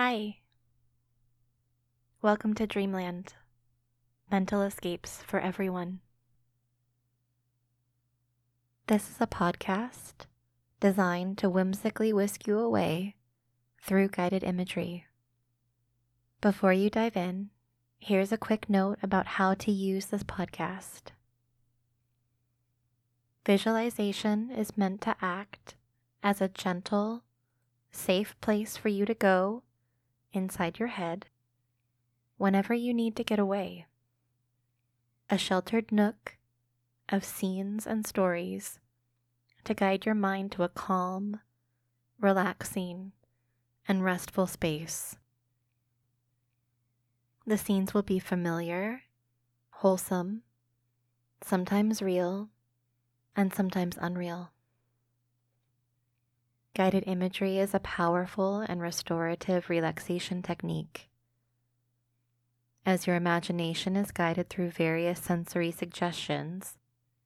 Hi. Welcome to Dreamland. Mental escapes for everyone. This is a podcast designed to whimsically whisk you away through guided imagery. Before you dive in, here's a quick note about how to use this podcast. Visualization is meant to act as a gentle, safe place for you to go inside your head whenever you need to get away. A sheltered nook of scenes and stories to guide your mind to a calm, relaxing, and restful space. The scenes will be familiar, wholesome, sometimes real, and sometimes unreal. Guided imagery is a powerful and restorative relaxation technique. As your imagination is guided through various sensory suggestions,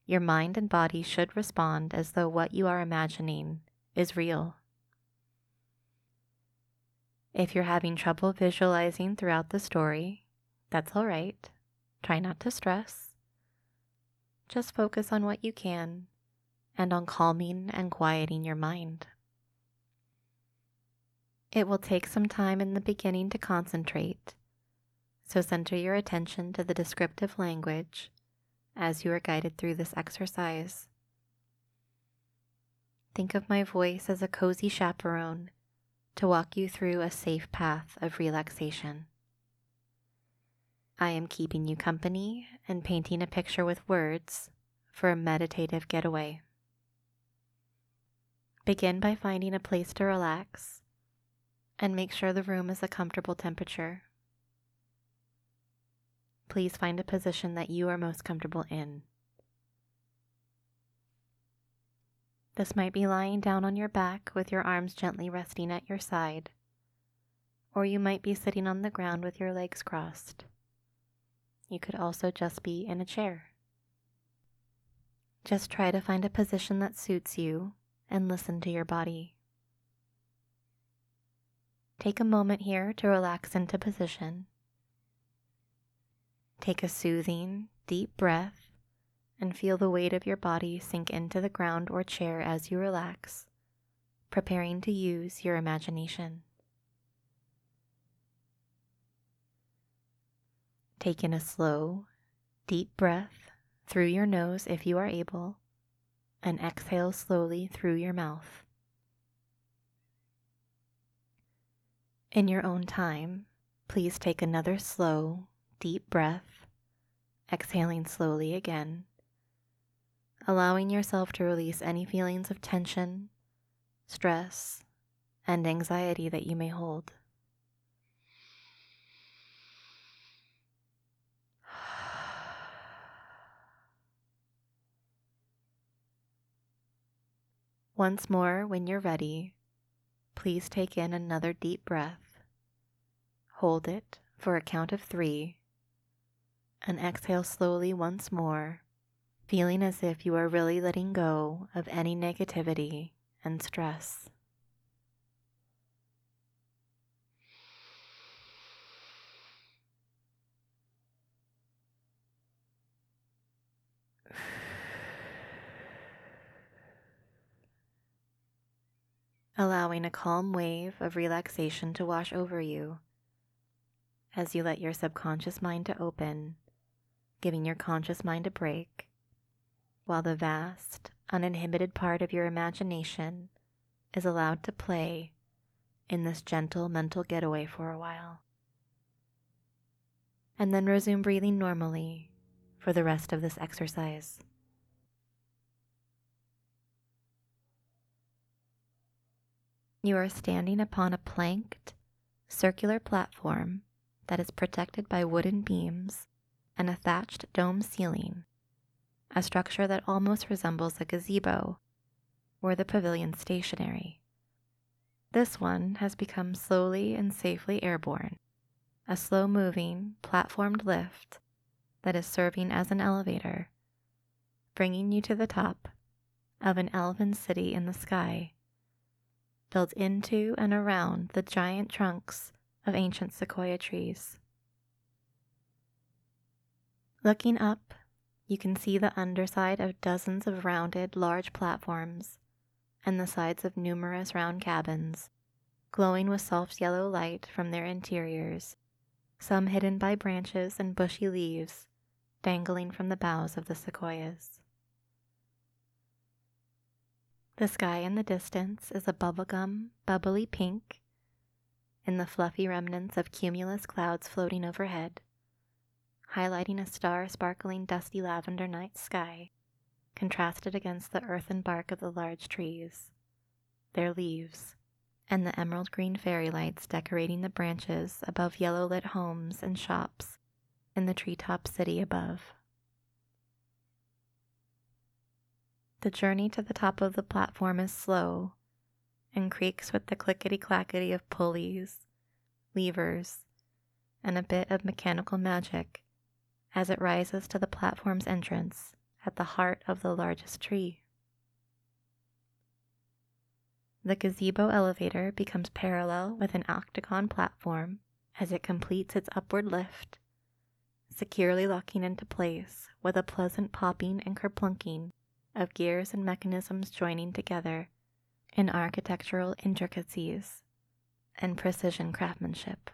your mind and body should respond as though what you are imagining is real. If you're having trouble visualizing throughout the story, that's all right. Try not to stress. Just focus on what you can and on calming and quieting your mind. It will take some time in the beginning to concentrate, so center your attention to the descriptive language as you are guided through this exercise. Think of my voice as a cozy chaperone to walk you through a safe path of relaxation. I am keeping you company and painting a picture with words for a meditative getaway. Begin by finding a place to relax and make sure the room is a comfortable temperature. Please find a position that you are most comfortable in. This might be lying down on your back with your arms gently resting at your side, or you might be sitting on the ground with your legs crossed. You could also just be in a chair. Just try to find a position that suits you and listen to your body. Take a moment here to relax into position. Take a soothing, deep breath and feel the weight of your body sink into the ground or chair as you relax, preparing to use your imagination. Take in a slow, deep breath through your nose if you are able, and exhale slowly through your mouth. In your own time, please take another slow, deep breath, exhaling slowly again, allowing yourself to release any feelings of tension, stress, and anxiety that you may hold. Once more, when you're ready, please take in another deep breath. Hold it for a count of three and exhale slowly once more, feeling as if you are really letting go of any negativity and stress. allowing a calm wave of relaxation to wash over you as you let your subconscious mind to open giving your conscious mind a break, while the vast, uninhibited part of your imagination is allowed to play in this gentle mental getaway for a while. And then resume breathing normally for the rest of this exercise. You are standing upon a planked, circular platform that is protected by wooden beams and a thatched dome ceiling, a structure that almost resembles a gazebo or the pavilion stationary. This one has become slowly and safely airborne, a slow moving, platformed lift that is serving as an elevator, bringing you to the top of an elven city in the sky, built into and around the giant trunks of ancient sequoia trees. Looking up, you can see the underside of dozens of rounded, large platforms and the sides of numerous round cabins, glowing with soft yellow light from their interiors, some hidden by branches and bushy leaves dangling from the boughs of the sequoias. The sky in the distance is a bubblegum, bubbly pink, in the fluffy remnants of cumulus clouds floating overhead, highlighting a star sparkling dusty lavender night sky, contrasted against the earthen bark of the large trees, their leaves, and the emerald green fairy lights decorating the branches above yellow lit homes and shops in the treetop city above. The journey to the top of the platform is slow and creaks with the clickety clackety of pulleys, levers, and a bit of mechanical magic as it rises to the platform's entrance at the heart of the largest tree. The gazebo elevator becomes parallel with an octagon platform as it completes its upward lift, securely locking into place with a pleasant popping and kerplunking of gears and mechanisms joining together in architectural intricacies and precision craftsmanship.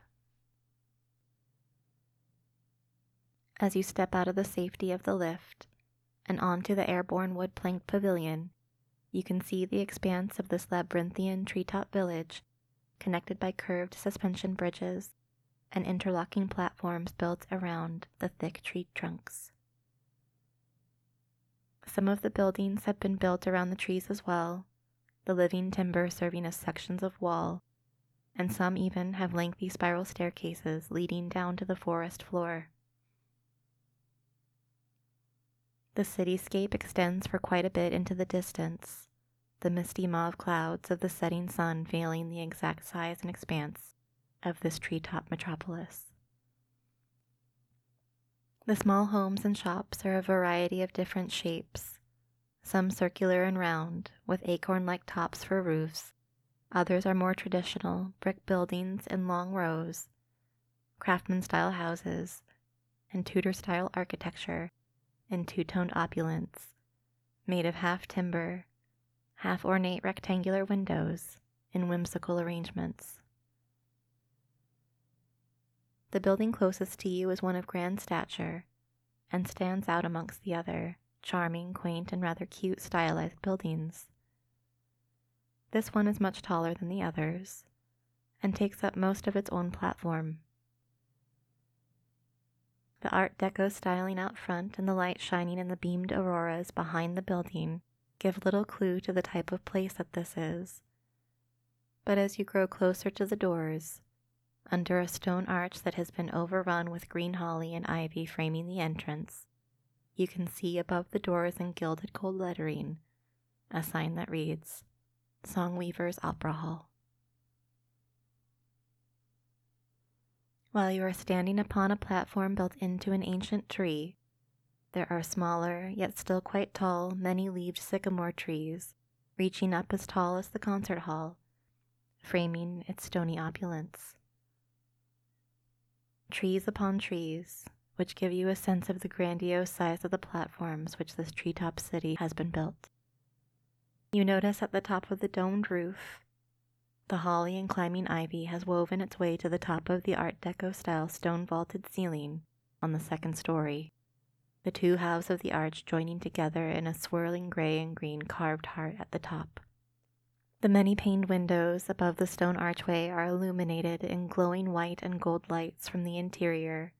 As you step out of the safety of the lift and onto the airborne wood plank pavilion, you can see the expanse of this labyrinthian treetop village connected by curved suspension bridges and interlocking platforms built around the thick tree trunks. Some of the buildings have been built around the trees as well, the living timber serving as sections of wall, and some even have lengthy spiral staircases leading down to the forest floor. The cityscape extends for quite a bit into the distance, the misty mauve clouds of the setting sun veiling the exact size and expanse of this treetop metropolis. The small homes and shops are a variety of different shapes, some circular and round, with acorn like tops for roofs. Others are more traditional, brick buildings in long rows, craftsman style houses, and Tudor style architecture in two toned opulence, made of half timber, half ornate rectangular windows in whimsical arrangements. The building closest to you is one of grand stature and stands out amongst the other charming, quaint, and rather cute stylized buildings. This one is much taller than the others and takes up most of its own platform. The Art Deco styling out front and the light shining in the beamed auroras behind the building give little clue to the type of place that this is. But as you grow closer to the doors, under a stone arch that has been overrun with green holly and ivy framing the entrance, you can see above the doors in gilded gold lettering a sign that reads Songweavers Opera Hall. While you are standing upon a platform built into an ancient tree, there are smaller, yet still quite tall, many leaved sycamore trees reaching up as tall as the concert hall, framing its stony opulence trees upon trees, which give you a sense of the grandiose size of the platforms which this treetop city has been built. You notice at the top of the domed roof, the holly and climbing ivy has woven its way to the top of the Art Deco style stone vaulted ceiling on the second story, the two halves of the arch joining together in a swirling gray and green carved heart at the top. The many paned windows above the stone archway are illuminated in glowing white and gold lights from the interior,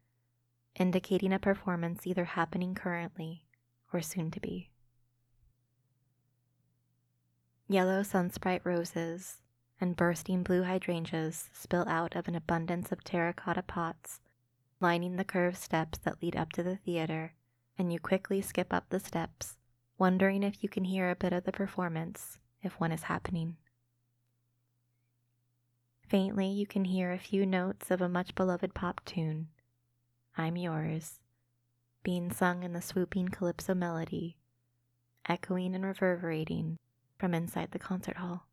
indicating a performance either happening currently or soon to be. Yellow sunsprite roses and bursting blue hydrangeas spill out of an abundance of terracotta pots lining the curved steps that lead up to the theater, and you quickly skip up the steps, wondering if you can hear a bit of the performance if one is happening. Faintly, you can hear a few notes of a much beloved pop tune, I'm Yours, being sung in the swooping calypso melody, echoing and reverberating from inside the concert hall.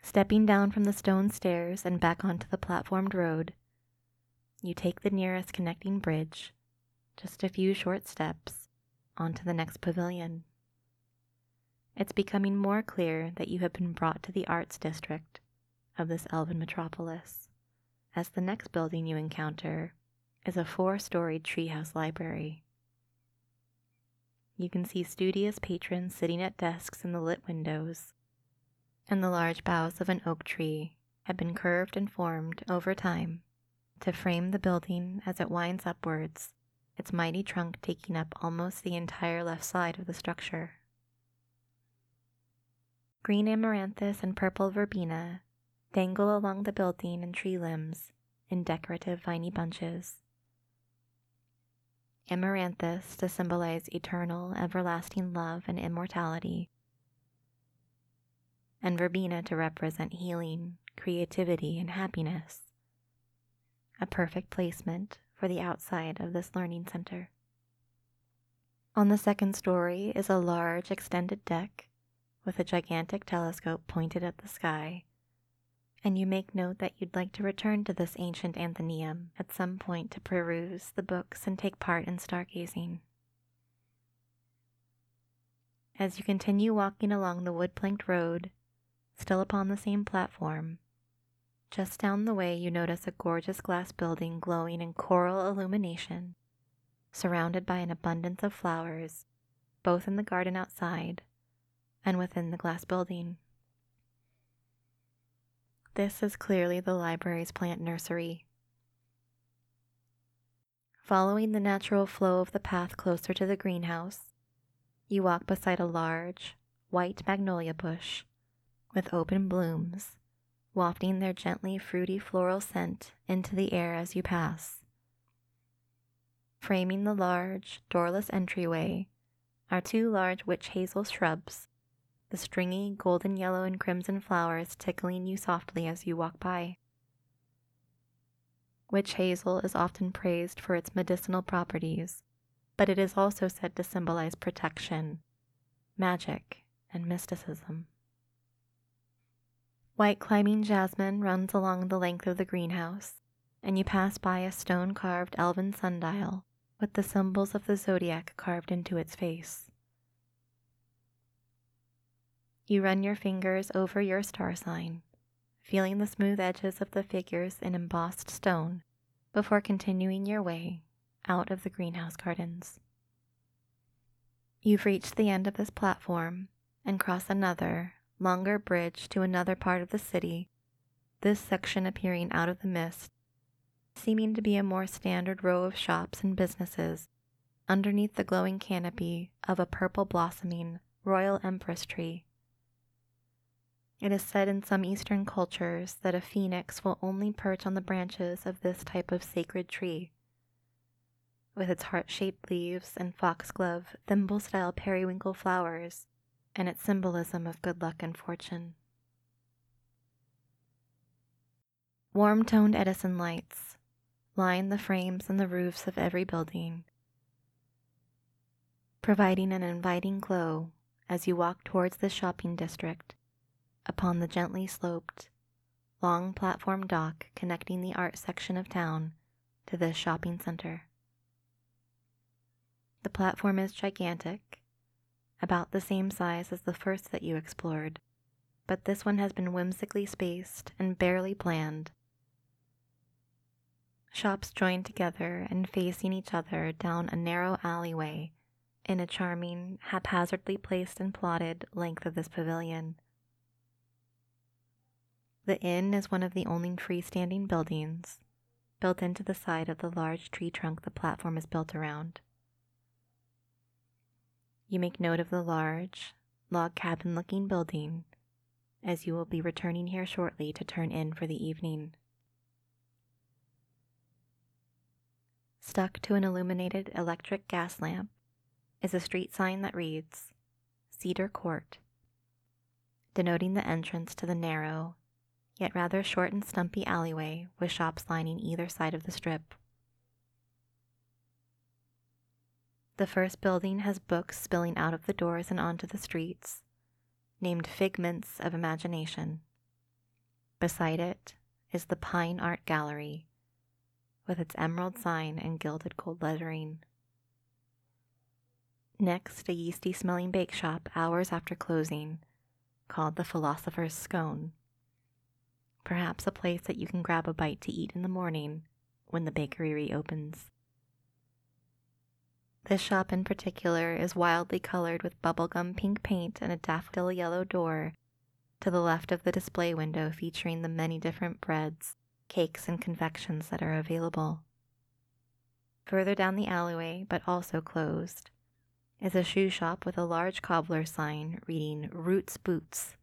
Stepping down from the stone stairs and back onto the platformed road, you take the nearest connecting bridge, just a few short steps, onto the next pavilion. It's becoming more clear that you have been brought to the arts district of this elven metropolis, as the next building you encounter is a four storied treehouse library. You can see studious patrons sitting at desks in the lit windows, and the large boughs of an oak tree have been curved and formed over time to frame the building as it winds upwards, its mighty trunk taking up almost the entire left side of the structure. Green amaranthus and purple verbena dangle along the building and tree limbs in decorative viney bunches. Amaranthus to symbolize eternal, everlasting love and immortality, and verbena to represent healing, creativity, and happiness. A perfect placement for the outside of this learning center. On the second story is a large extended deck with a gigantic telescope pointed at the sky, and you make note that you'd like to return to this ancient Athenaeum at some point to peruse the books and take part in stargazing. As you continue walking along the wood planked road, still upon the same platform, just down the way you notice a gorgeous glass building glowing in coral illumination, surrounded by an abundance of flowers, both in the garden outside and within the glass building. This is clearly the library's plant nursery. Following the natural flow of the path closer to the greenhouse, you walk beside a large, white magnolia bush with open blooms, wafting their gently fruity floral scent into the air as you pass. Framing the large, doorless entryway are two large witch hazel shrubs the stringy golden yellow and crimson flowers tickling you softly as you walk by. Witch hazel is often praised for its medicinal properties, but it is also said to symbolize protection, magic, and mysticism. White climbing jasmine runs along the length of the greenhouse, and you pass by a stone carved elven sundial with the symbols of the zodiac carved into its face. You run your fingers over your star sign, feeling the smooth edges of the figures in embossed stone before continuing your way out of the greenhouse gardens. You've reached the end of this platform and cross another, longer bridge to another part of the city, this section appearing out of the mist, seeming to be a more standard row of shops and businesses underneath the glowing canopy of a purple blossoming royal empress tree it is said in some Eastern cultures that a phoenix will only perch on the branches of this type of sacred tree. With its heart shaped leaves and foxglove, thimble style periwinkle flowers, and its symbolism of good luck and fortune. Warm toned Edison lights line the frames and the roofs of every building, providing an inviting glow as you walk towards the shopping district upon the gently sloped, long platform dock connecting the art section of town to this shopping center. The platform is gigantic, about the same size as the first that you explored, but this one has been whimsically spaced and barely planned. Shops join together and facing each other down a narrow alleyway in a charming, haphazardly placed and plotted length of this pavilion. The inn is one of the only freestanding buildings built into the side of the large tree trunk the platform is built around. You make note of the large, log cabin looking building as you will be returning here shortly to turn in for the evening. Stuck to an illuminated electric gas lamp is a street sign that reads Cedar Court, denoting the entrance to the narrow yet rather short and stumpy alleyway with shops lining either side of the strip. The first building has books spilling out of the doors and onto the streets, named Figments of Imagination. Beside it is the Pine Art Gallery with its emerald sign and gilded gold lettering. Next, a yeasty smelling bake shop hours after closing called the Philosopher's Scone. Perhaps a place that you can grab a bite to eat in the morning when the bakery reopens. This shop in particular is wildly colored with bubblegum pink paint and a daffodil yellow door to the left of the display window featuring the many different breads, cakes, and confections that are available. Further down the alleyway, but also closed, is a shoe shop with a large cobbler sign reading Roots Boots.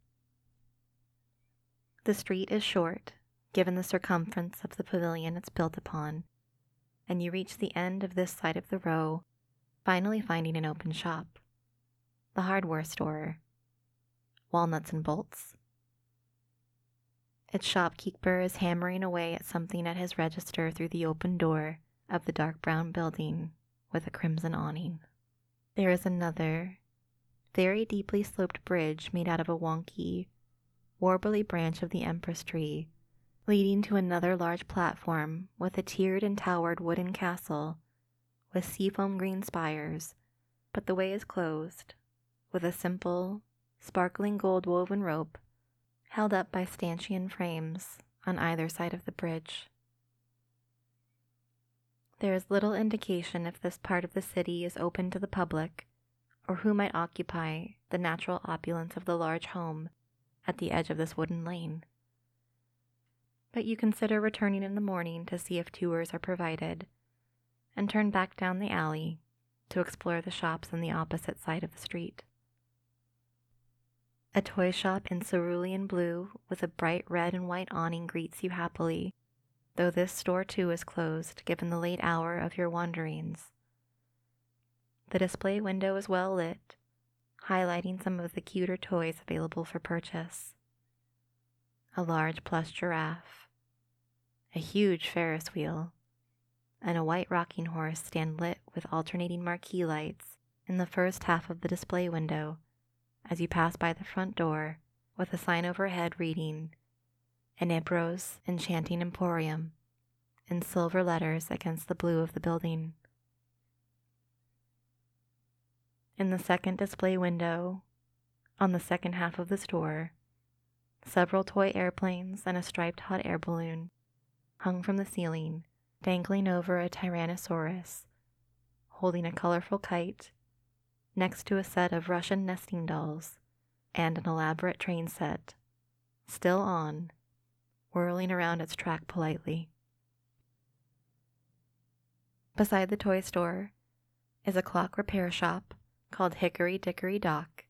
The street is short, given the circumference of the pavilion it's built upon, and you reach the end of this side of the row finally finding an open shop. The hardware store. Walnuts and bolts. Its shopkeeper is hammering away at something at his register through the open door of the dark brown building with a crimson awning. There is another, very deeply sloped bridge made out of a wonky, warbly branch of the empress tree, leading to another large platform with a tiered and towered wooden castle with seafoam green spires, but the way is closed, with a simple, sparkling gold woven rope held up by stanchion frames on either side of the bridge. There is little indication if this part of the city is open to the public or who might occupy the natural opulence of the large home at the edge of this wooden lane. But you consider returning in the morning to see if tours are provided and turn back down the alley to explore the shops on the opposite side of the street. A toy shop in cerulean blue with a bright red and white awning greets you happily, though this store too is closed given the late hour of your wanderings. The display window is well lit, highlighting some of the cuter toys available for purchase. A large plush giraffe, a huge Ferris wheel, and a white rocking horse stand lit with alternating marquee lights in the first half of the display window as you pass by the front door with a sign overhead reading Enebro's Enchanting Emporium in silver letters against the blue of the building. In the second display window, on the second half of the store, several toy airplanes and a striped hot air balloon hung from the ceiling dangling over a Tyrannosaurus, holding a colorful kite, next to a set of Russian nesting dolls and an elaborate train set, still on, whirling around its track politely. Beside the toy store is a clock repair shop called Hickory Dickory Dock,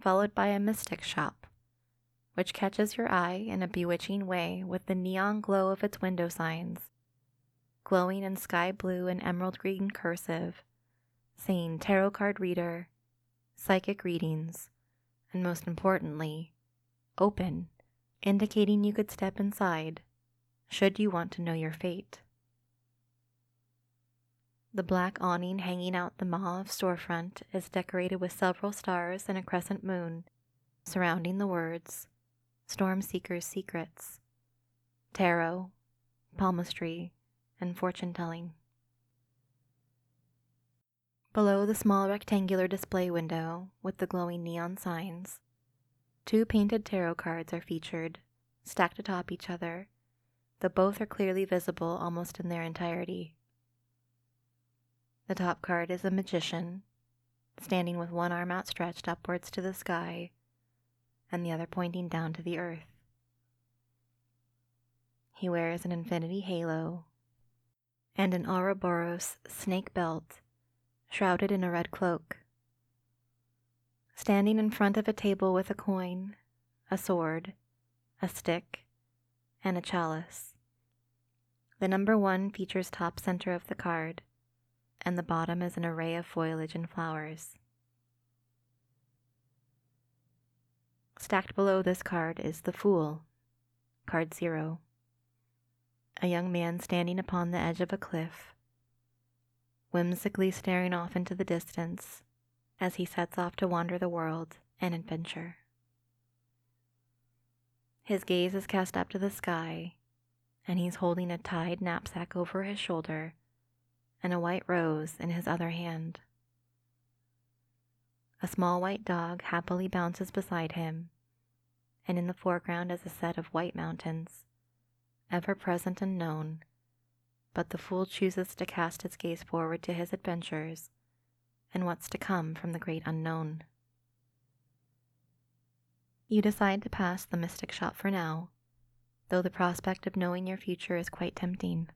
followed by a mystic shop, which catches your eye in a bewitching way with the neon glow of its window signs glowing in sky blue and emerald green cursive, saying tarot card reader, psychic readings, and most importantly, open, indicating you could step inside should you want to know your fate. The black awning hanging out the mauve storefront is decorated with several stars and a crescent moon, surrounding the words Storm Seeker's Secrets, Tarot, Palmistry, and fortune telling. Below the small rectangular display window with the glowing neon signs, two painted tarot cards are featured, stacked atop each other, though both are clearly visible almost in their entirety. The top card is a magician, standing with one arm outstretched upwards to the sky and the other pointing down to the earth. He wears an infinity halo and an Ouroboros snake belt, shrouded in a red cloak. Standing in front of a table with a coin, a sword, a stick, and a chalice. The number one features top center of the card, and the bottom is an array of foliage and flowers. Stacked below this card is the Fool, card zero a young man standing upon the edge of a cliff, whimsically staring off into the distance as he sets off to wander the world and adventure. His gaze is cast up to the sky, and he's holding a tied knapsack over his shoulder and a white rose in his other hand. A small white dog happily bounces beside him, and in the foreground is a set of white mountains, ever present and known, but the fool chooses to cast its gaze forward to his adventures and what's to come from the great unknown. You decide to pass the mystic shop for now, though the prospect of knowing your future is quite tempting.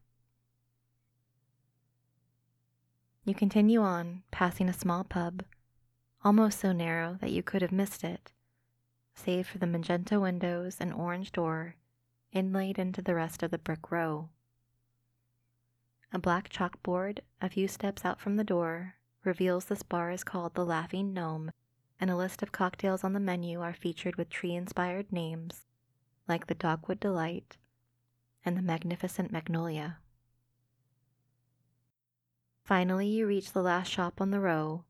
You continue on, passing a small pub, almost so narrow that you could have missed it, save for the magenta windows and orange door inlaid into the rest of the brick row. A black chalkboard a few steps out from the door reveals this bar is called the Laughing Gnome, and a list of cocktails on the menu are featured with tree inspired names like the Dogwood Delight and the Magnificent Magnolia. Finally, you reach the last shop on the row,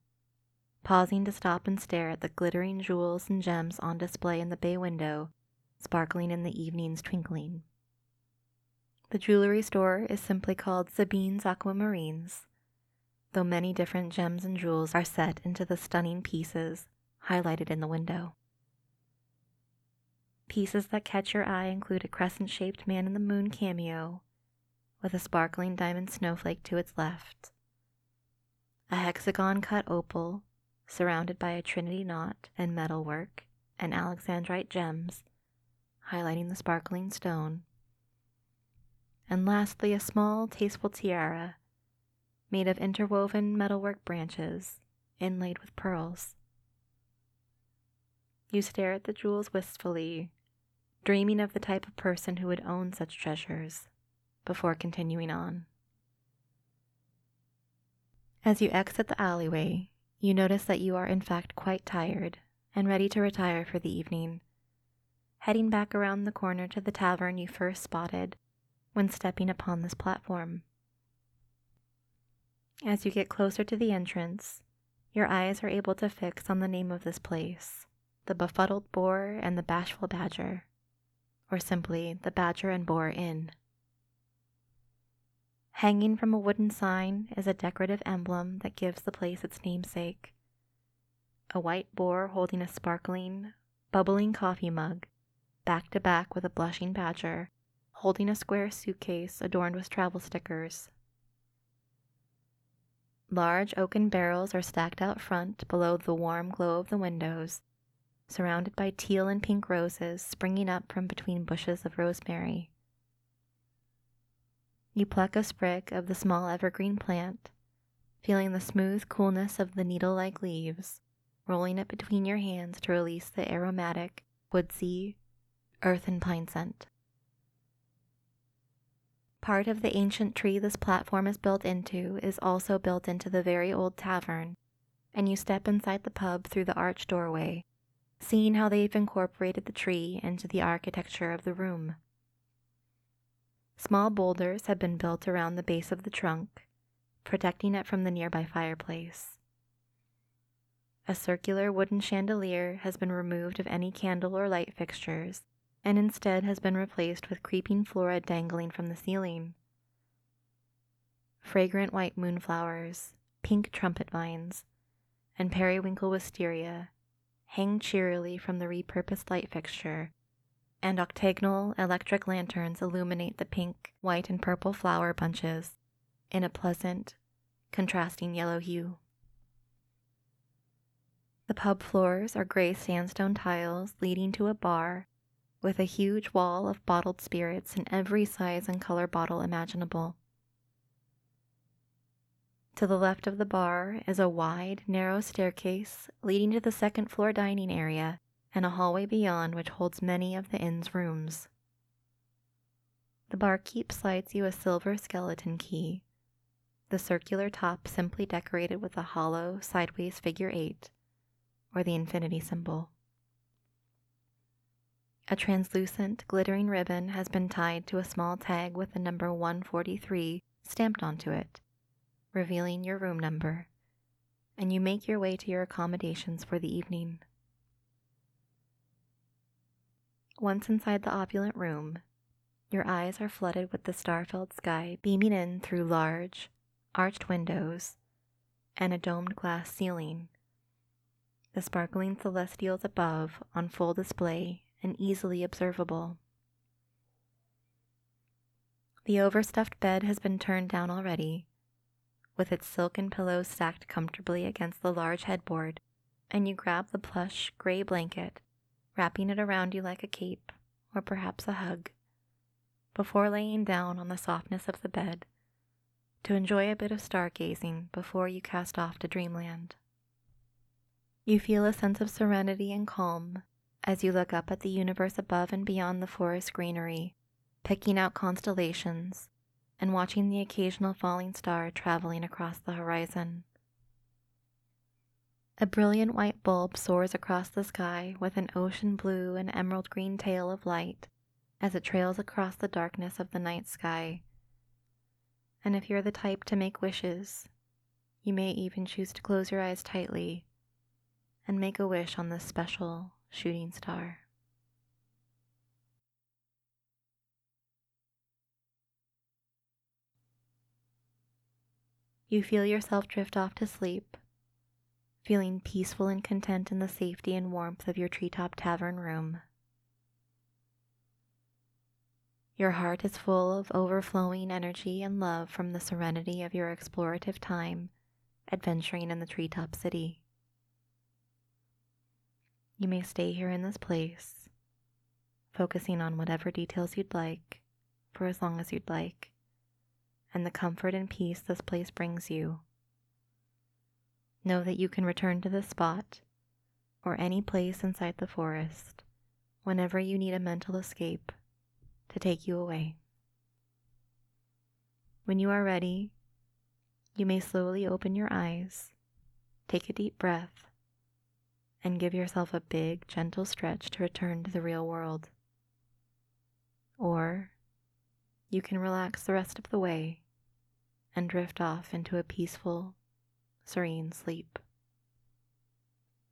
pausing to stop and stare at the glittering jewels and gems on display in the bay window, sparkling in the evening's twinkling. The jewelry store is simply called Sabine's Aquamarines, though many different gems and jewels are set into the stunning pieces highlighted in the window. Pieces that catch your eye include a crescent shaped man in the moon cameo with a sparkling diamond snowflake to its left a hexagon cut opal surrounded by a trinity knot and metalwork and alexandrite gems highlighting the sparkling stone, and lastly a small, tasteful tiara made of interwoven metalwork branches inlaid with pearls. You stare at the jewels wistfully, dreaming of the type of person who would own such treasures, before continuing on. As you exit the alleyway, you notice that you are in fact quite tired and ready to retire for the evening, heading back around the corner to the tavern you first spotted when stepping upon this platform. As you get closer to the entrance, your eyes are able to fix on the name of this place the Befuddled Boar and the Bashful Badger, or simply the Badger and Boar Inn. Hanging from a wooden sign is a decorative emblem that gives the place its namesake a white boar holding a sparkling, bubbling coffee mug, back to back with a blushing badger, holding a square suitcase adorned with travel stickers. Large oaken barrels are stacked out front below the warm glow of the windows, surrounded by teal and pink roses springing up from between bushes of rosemary. You pluck a sprig of the small evergreen plant, feeling the smooth coolness of the needle like leaves, rolling it between your hands to release the aromatic, woodsy, earth and pine scent. Part of the ancient tree this platform is built into is also built into the very old tavern, and you step inside the pub through the arched doorway, seeing how they've incorporated the tree into the architecture of the room. Small boulders have been built around the base of the trunk, protecting it from the nearby fireplace. A circular wooden chandelier has been removed of any candle or light fixtures and instead has been replaced with creeping flora dangling from the ceiling. Fragrant white moonflowers, pink trumpet vines, and periwinkle wisteria hang cheerily from the repurposed light fixture and octagonal electric lanterns illuminate the pink, white, and purple flower bunches in a pleasant, contrasting yellow hue. The pub floors are gray sandstone tiles leading to a bar with a huge wall of bottled spirits in every size and color bottle imaginable. To the left of the bar is a wide, narrow staircase leading to the second floor dining area and a hallway beyond which holds many of the inn's rooms. The barkeep slides you a silver skeleton key, the circular top simply decorated with a hollow, sideways figure eight, or the infinity symbol. A translucent, glittering ribbon has been tied to a small tag with the number 143 stamped onto it, revealing your room number, and you make your way to your accommodations for the evening. Once inside the opulent room, your eyes are flooded with the star filled sky beaming in through large, arched windows and a domed glass ceiling. The sparkling celestials above on full display and easily observable. The overstuffed bed has been turned down already, with its silken pillows stacked comfortably against the large headboard, and you grab the plush gray blanket, wrapping it around you like a cape or perhaps a hug, before laying down on the softness of the bed to enjoy a bit of stargazing before you cast off to dreamland. You feel a sense of serenity and calm as you look up at the universe above and beyond the forest greenery picking out constellations, and watching the occasional falling star traveling across the horizon. A brilliant white bulb soars across the sky with an ocean blue and emerald green tail of light as it trails across the darkness of the night sky. And if you're the type to make wishes, you may even choose to close your eyes tightly and make a wish on this special shooting star. You feel yourself drift off to sleep, feeling peaceful and content in the safety and warmth of your treetop tavern room. Your heart is full of overflowing energy and love from the serenity of your explorative time adventuring in the treetop city. You may stay here in this place, focusing on whatever details you'd like for as long as you'd like and the comfort and peace this place brings you. Know that you can return to this spot or any place inside the forest whenever you need a mental escape to take you away. When you are ready, you may slowly open your eyes, take a deep breath, and give yourself a big, gentle stretch to return to the real world. Or you can relax the rest of the way and drift off into a peaceful, serene sleep.